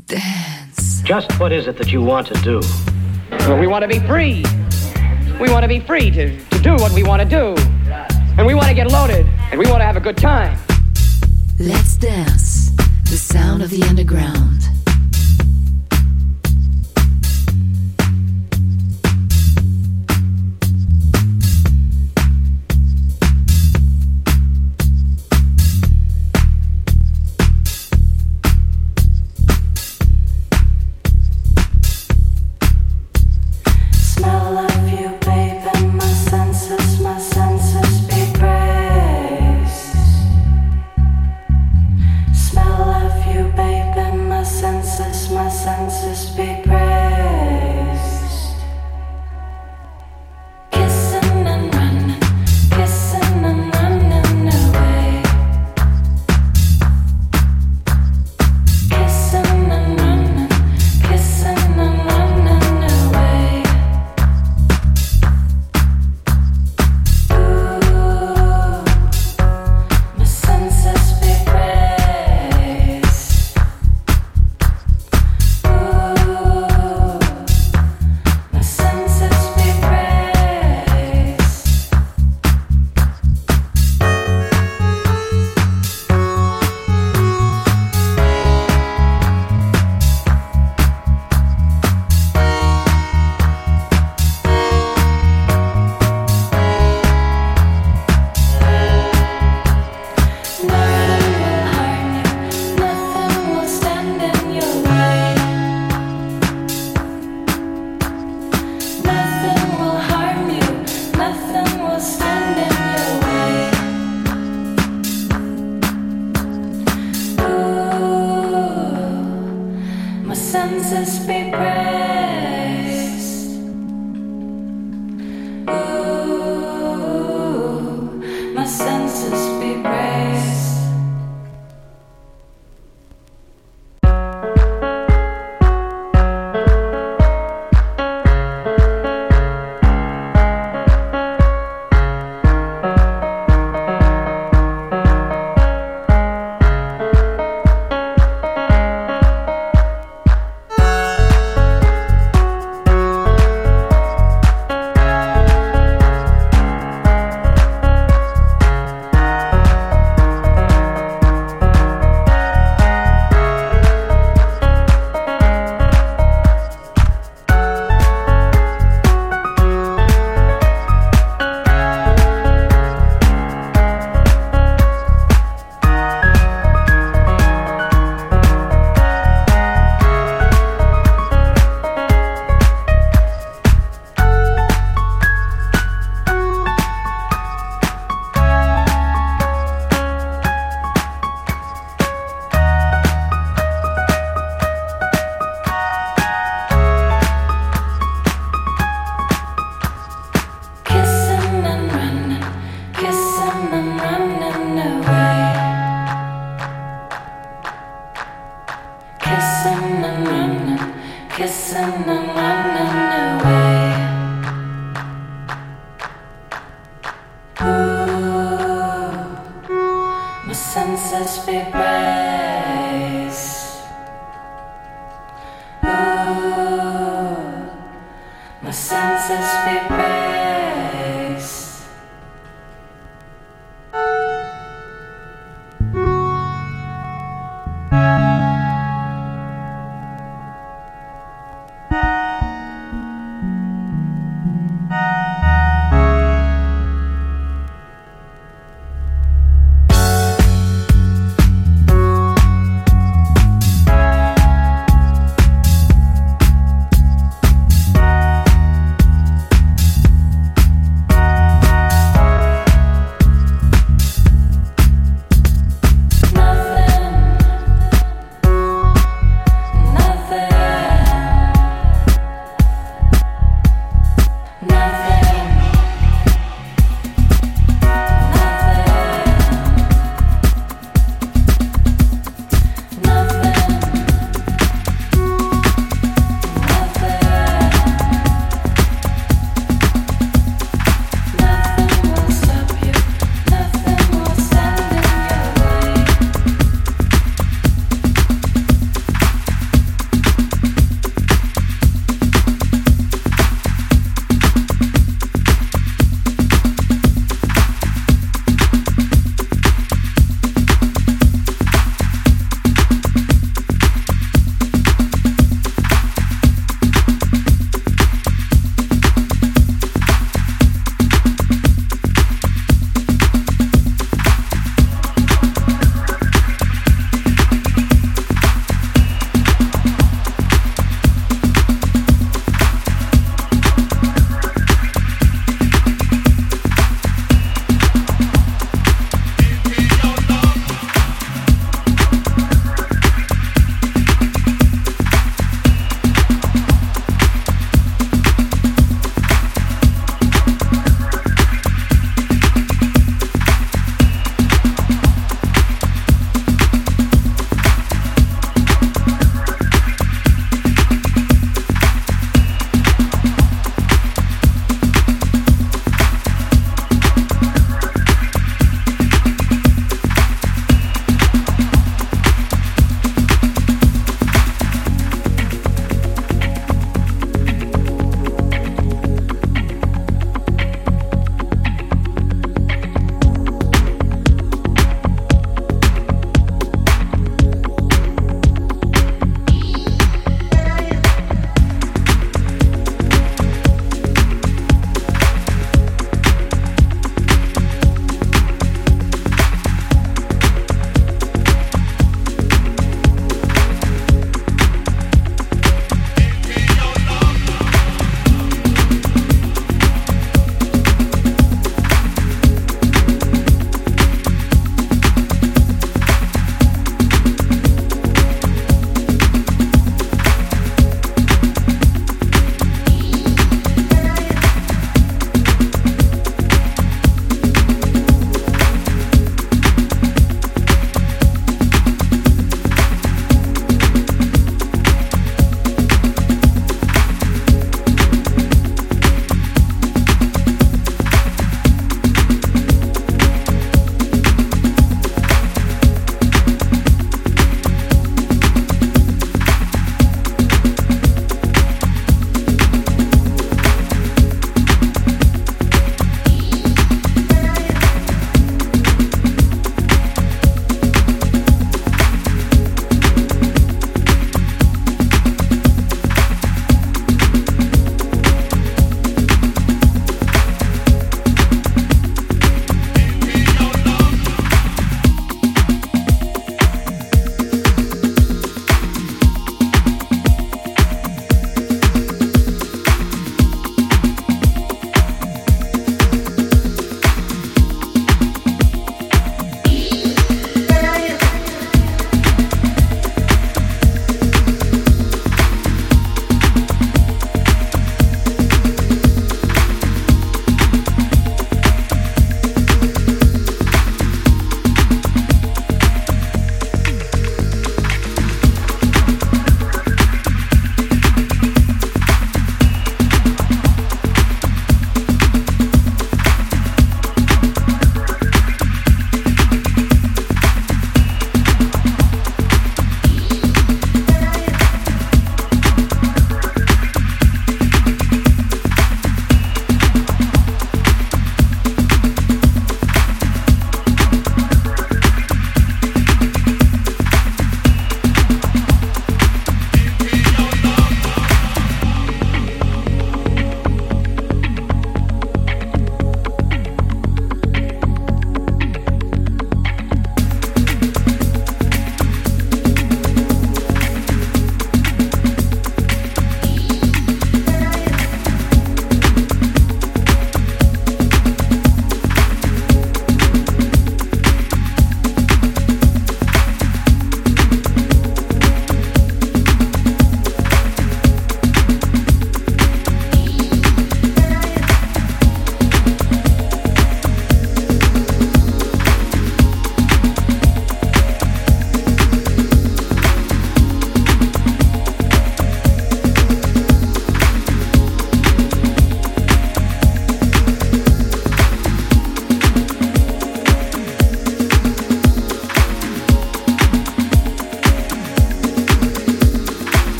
dance. Just what is it that you want to do? Well, we want to be free. We want to be free to, to do what we want to do. And we want to get loaded. And we want to have a good time. Let's dance. The sound of the underground.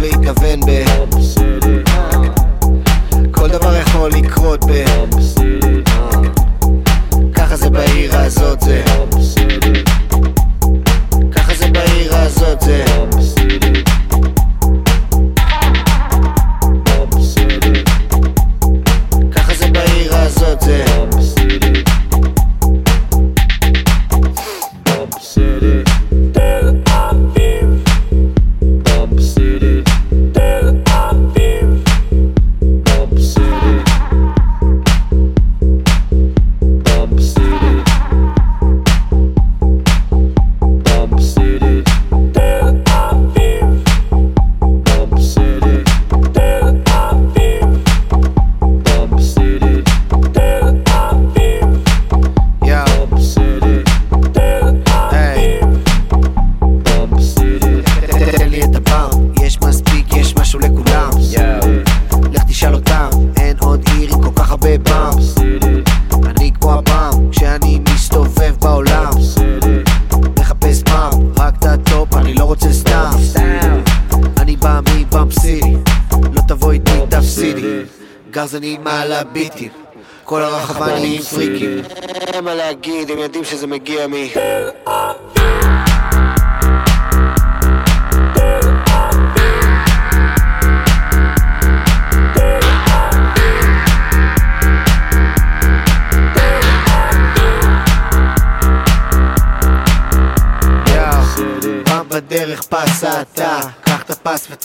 slowly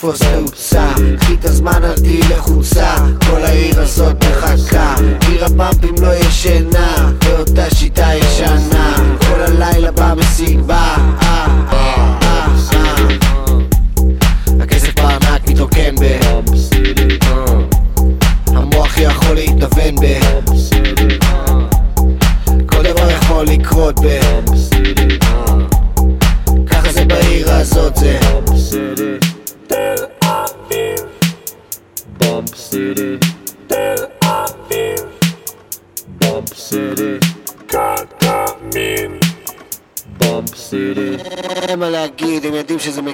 for snoops. punches in the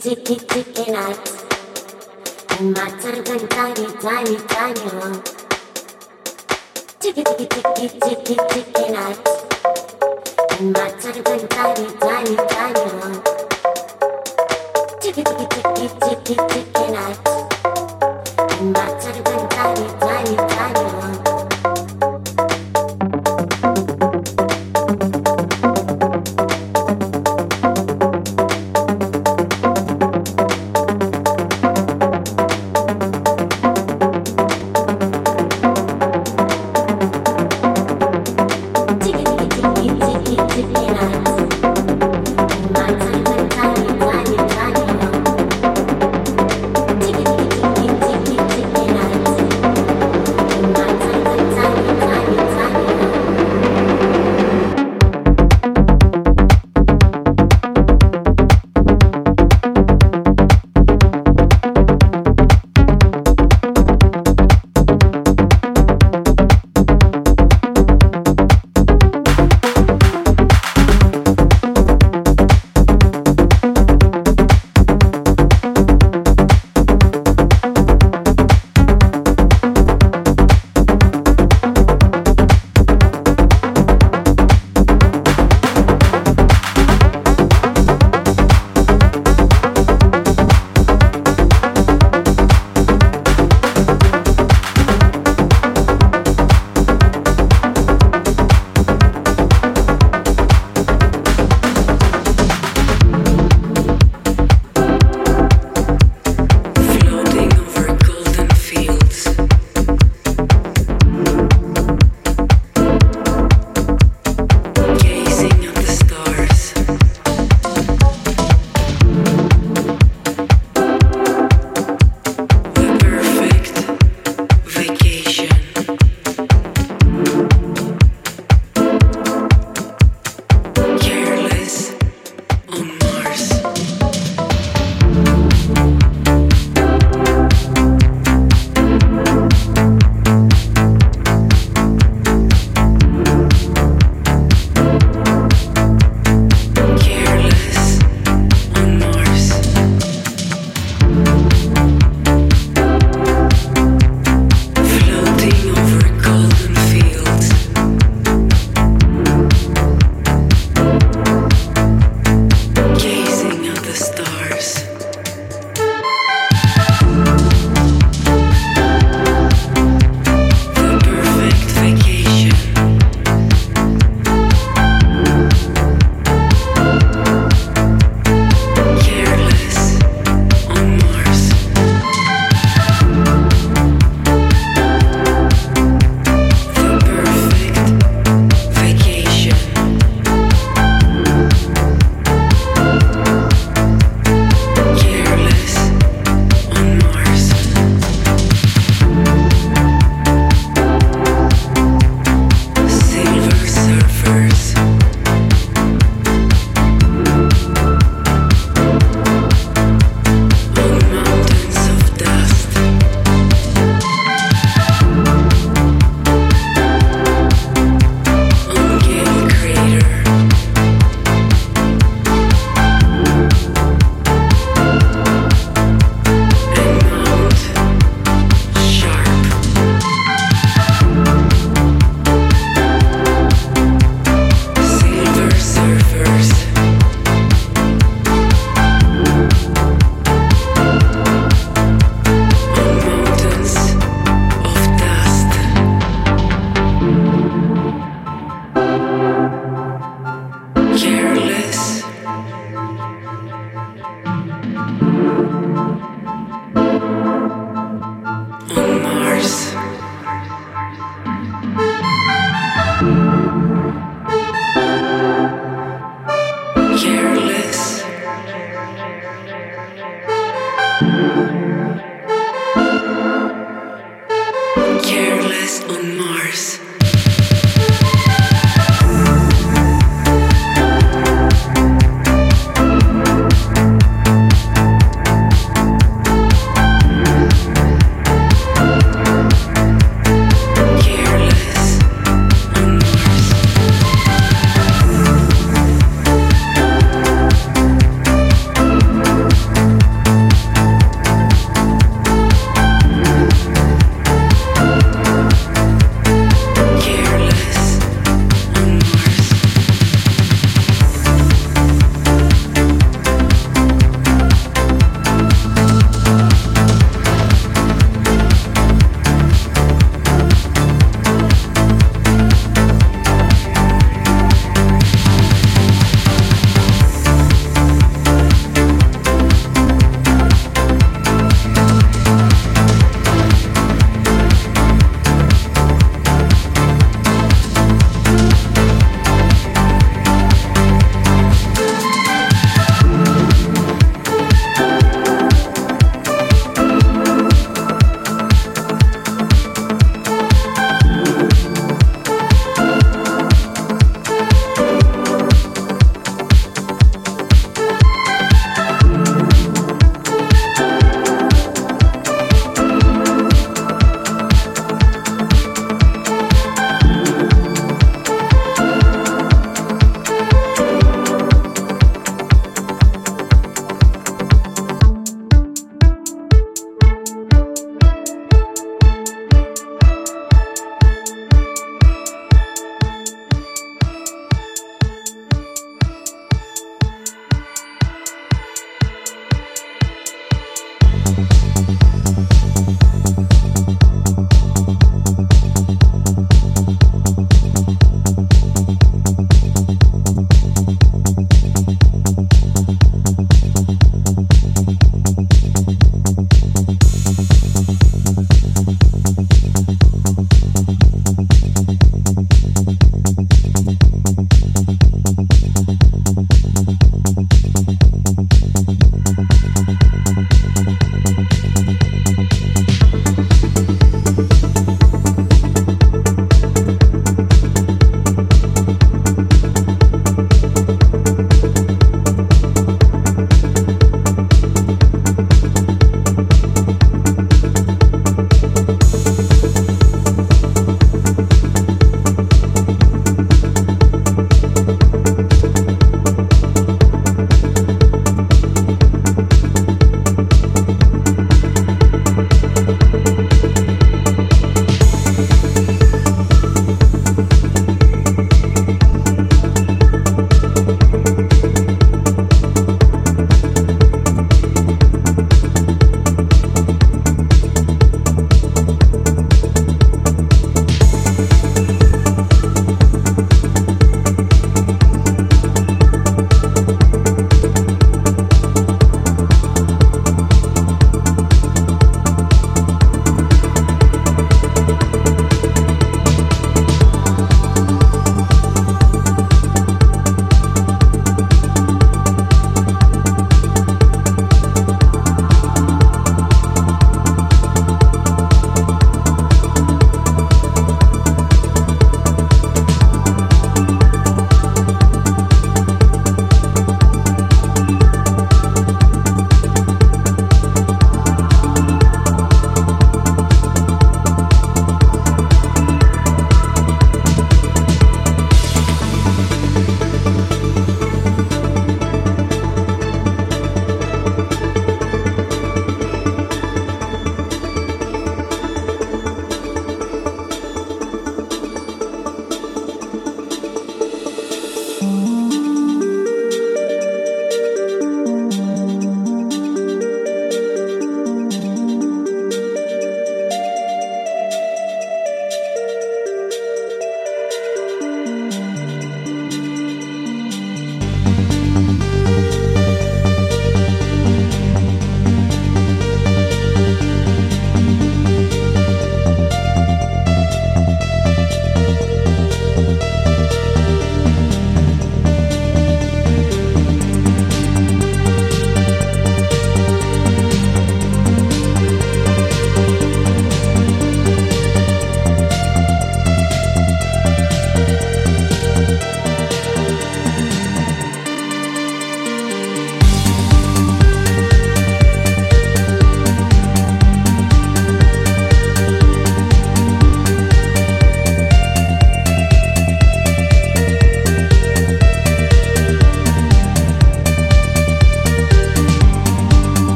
ticky ticking out. And my time can tiny, tiny, tiny long. Ticky ticky ticky ticky ticking. And my time can tiny,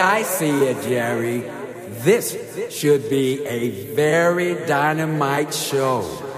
I see it, Jerry, this should be a very dynamite show.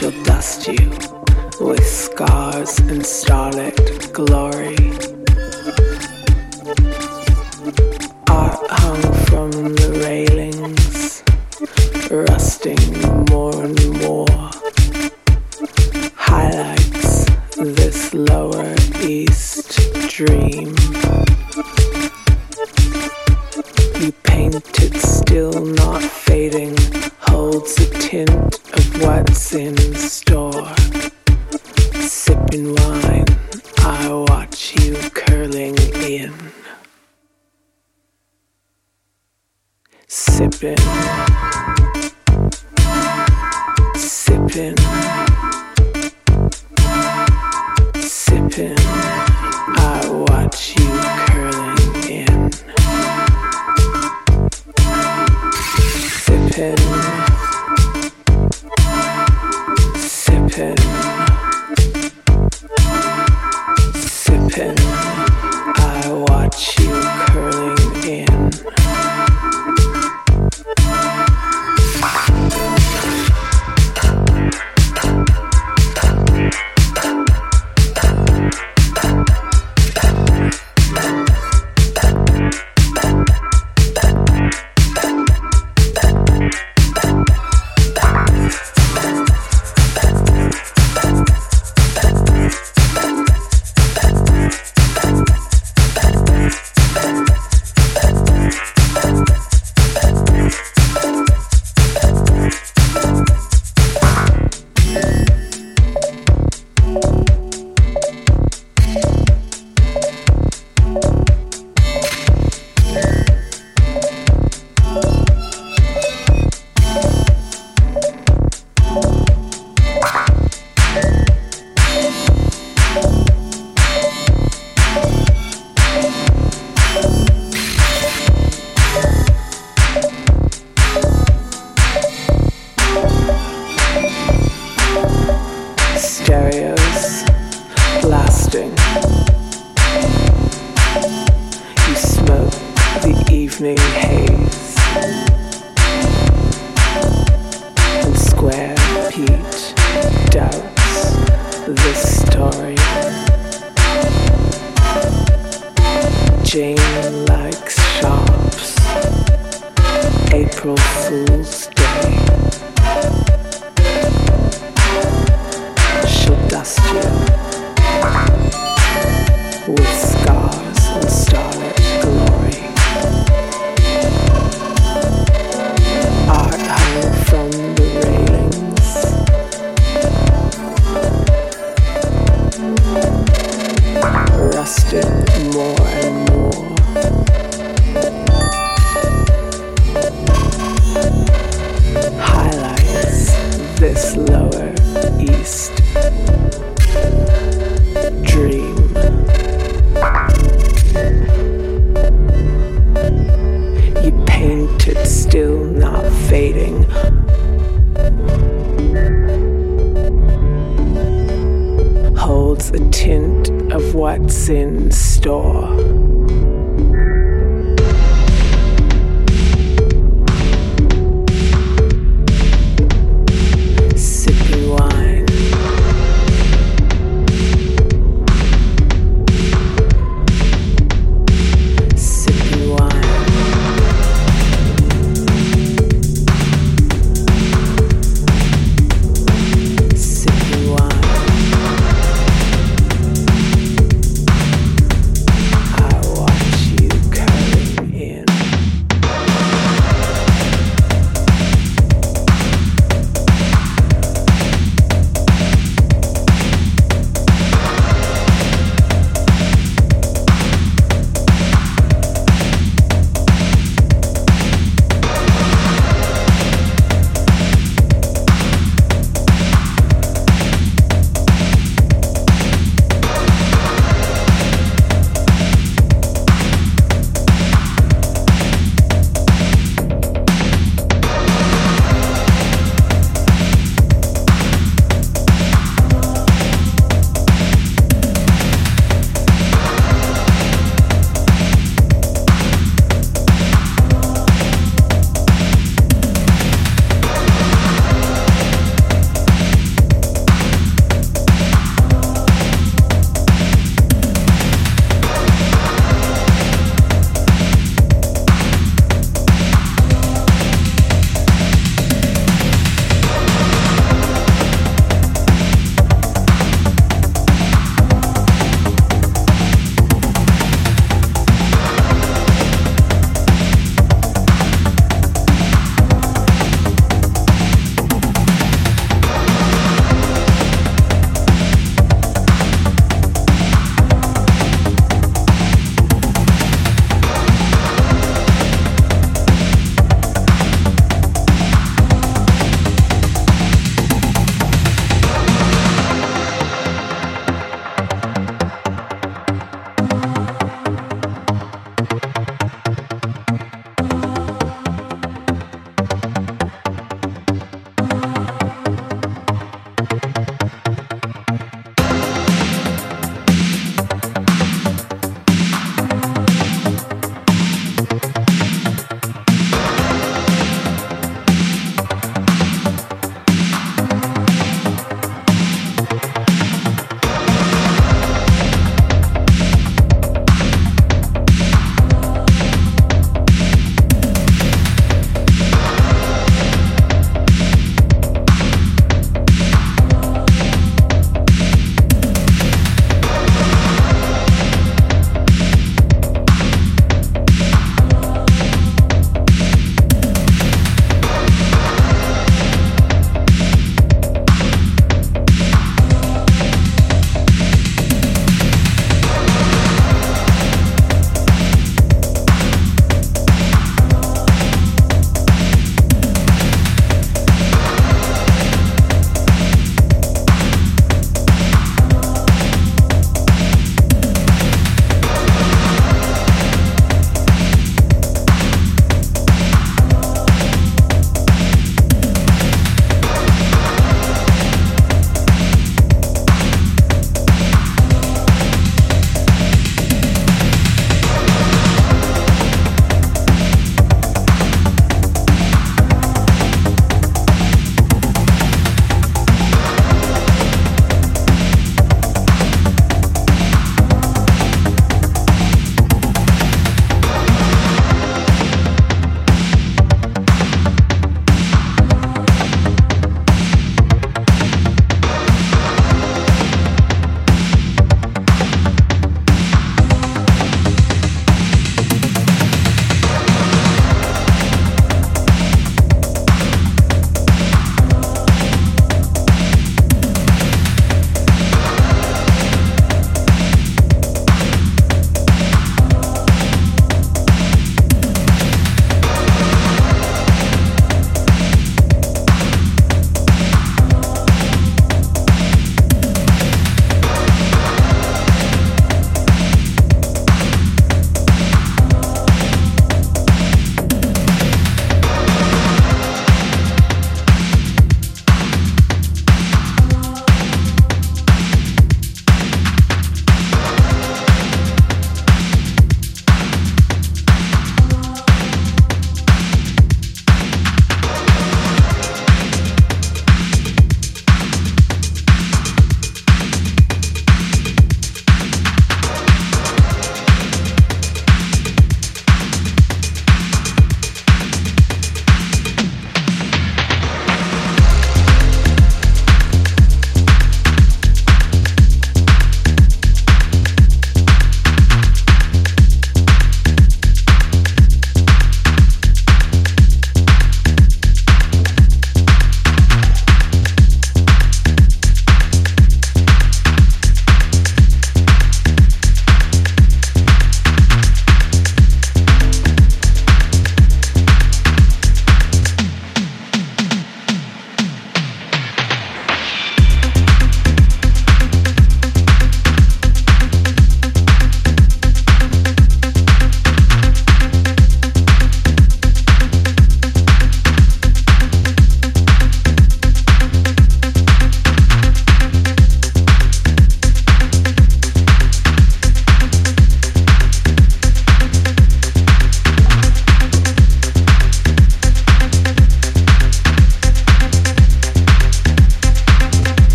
shall dust you with scars and starlit glory.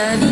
Loving, living,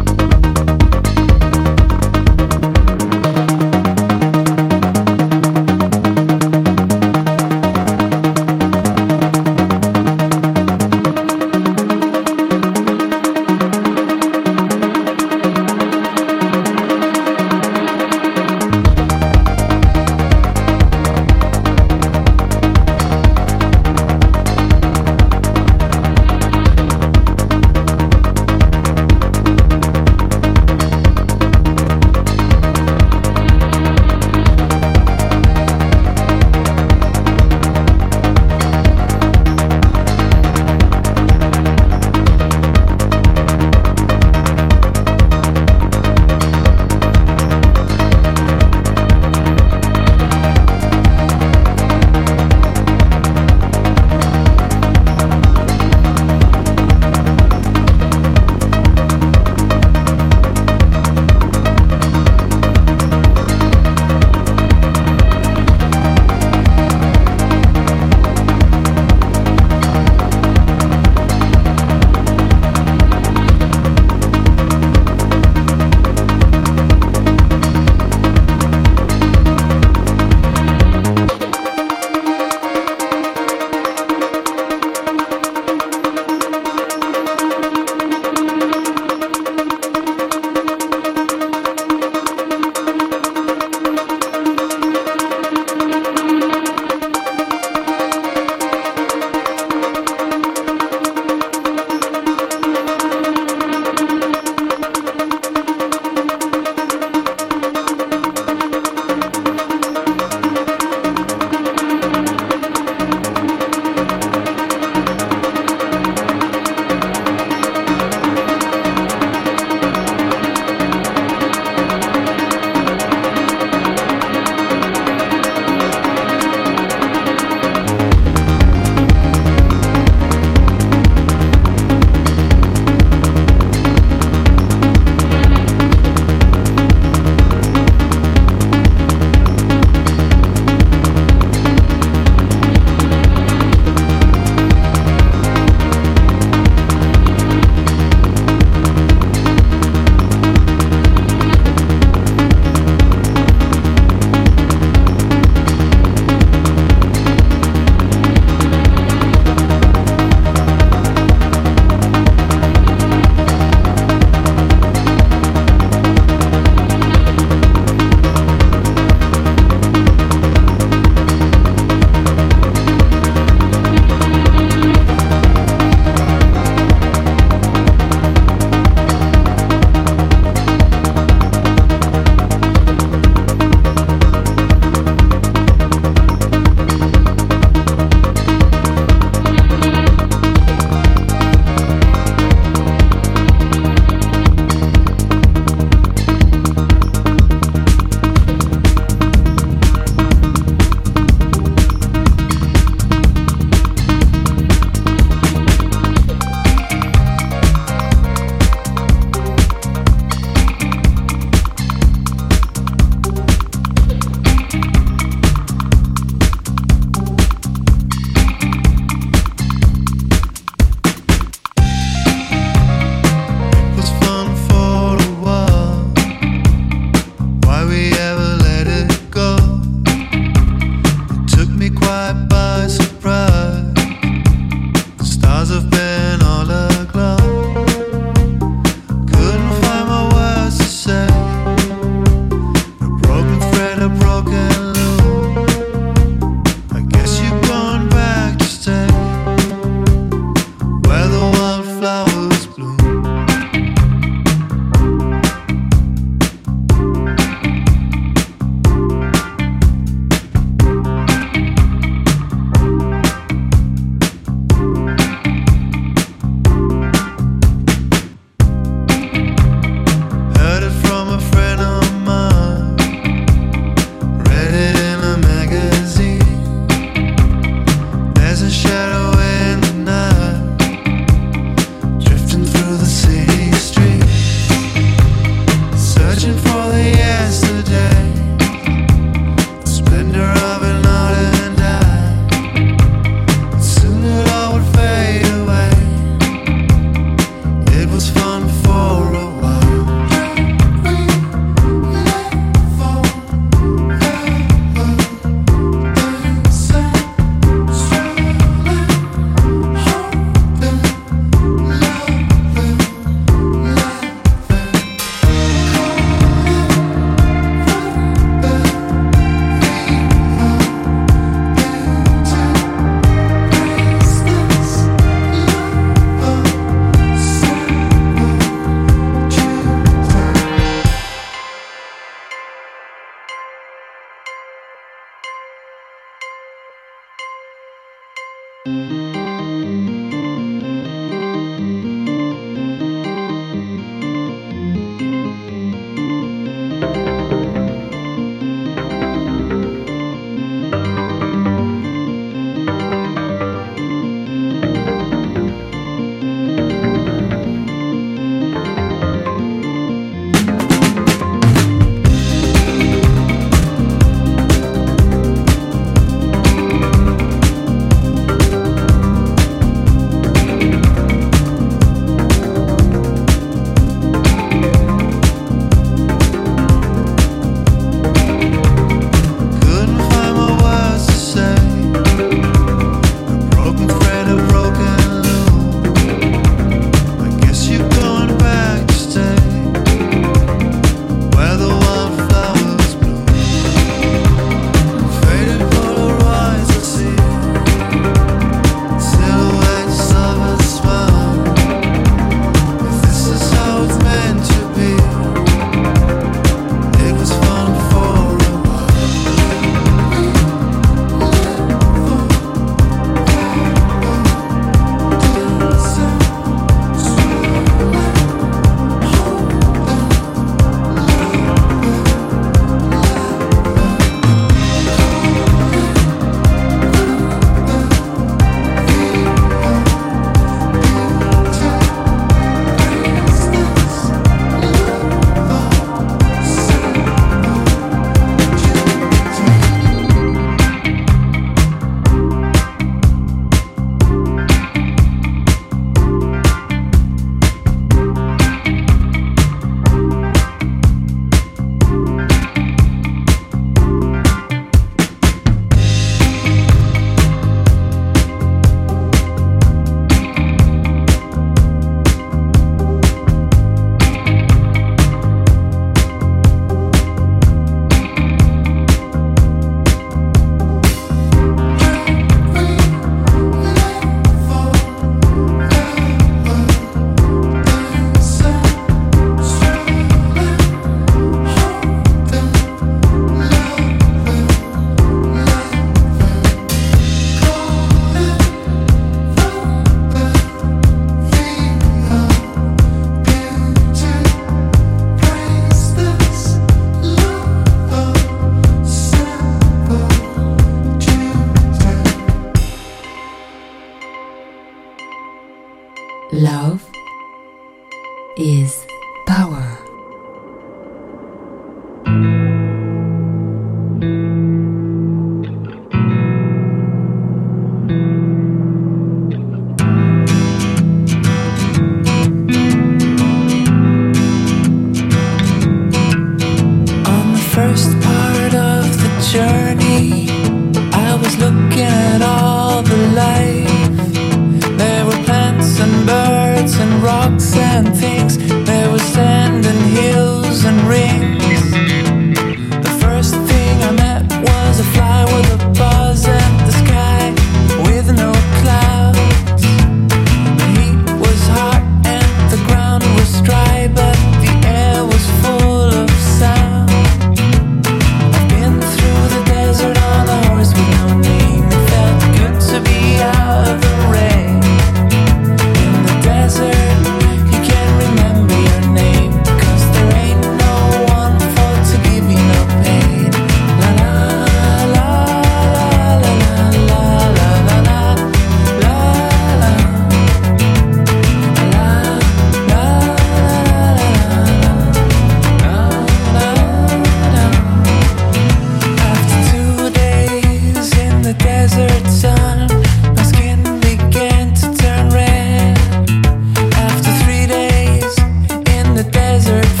the desert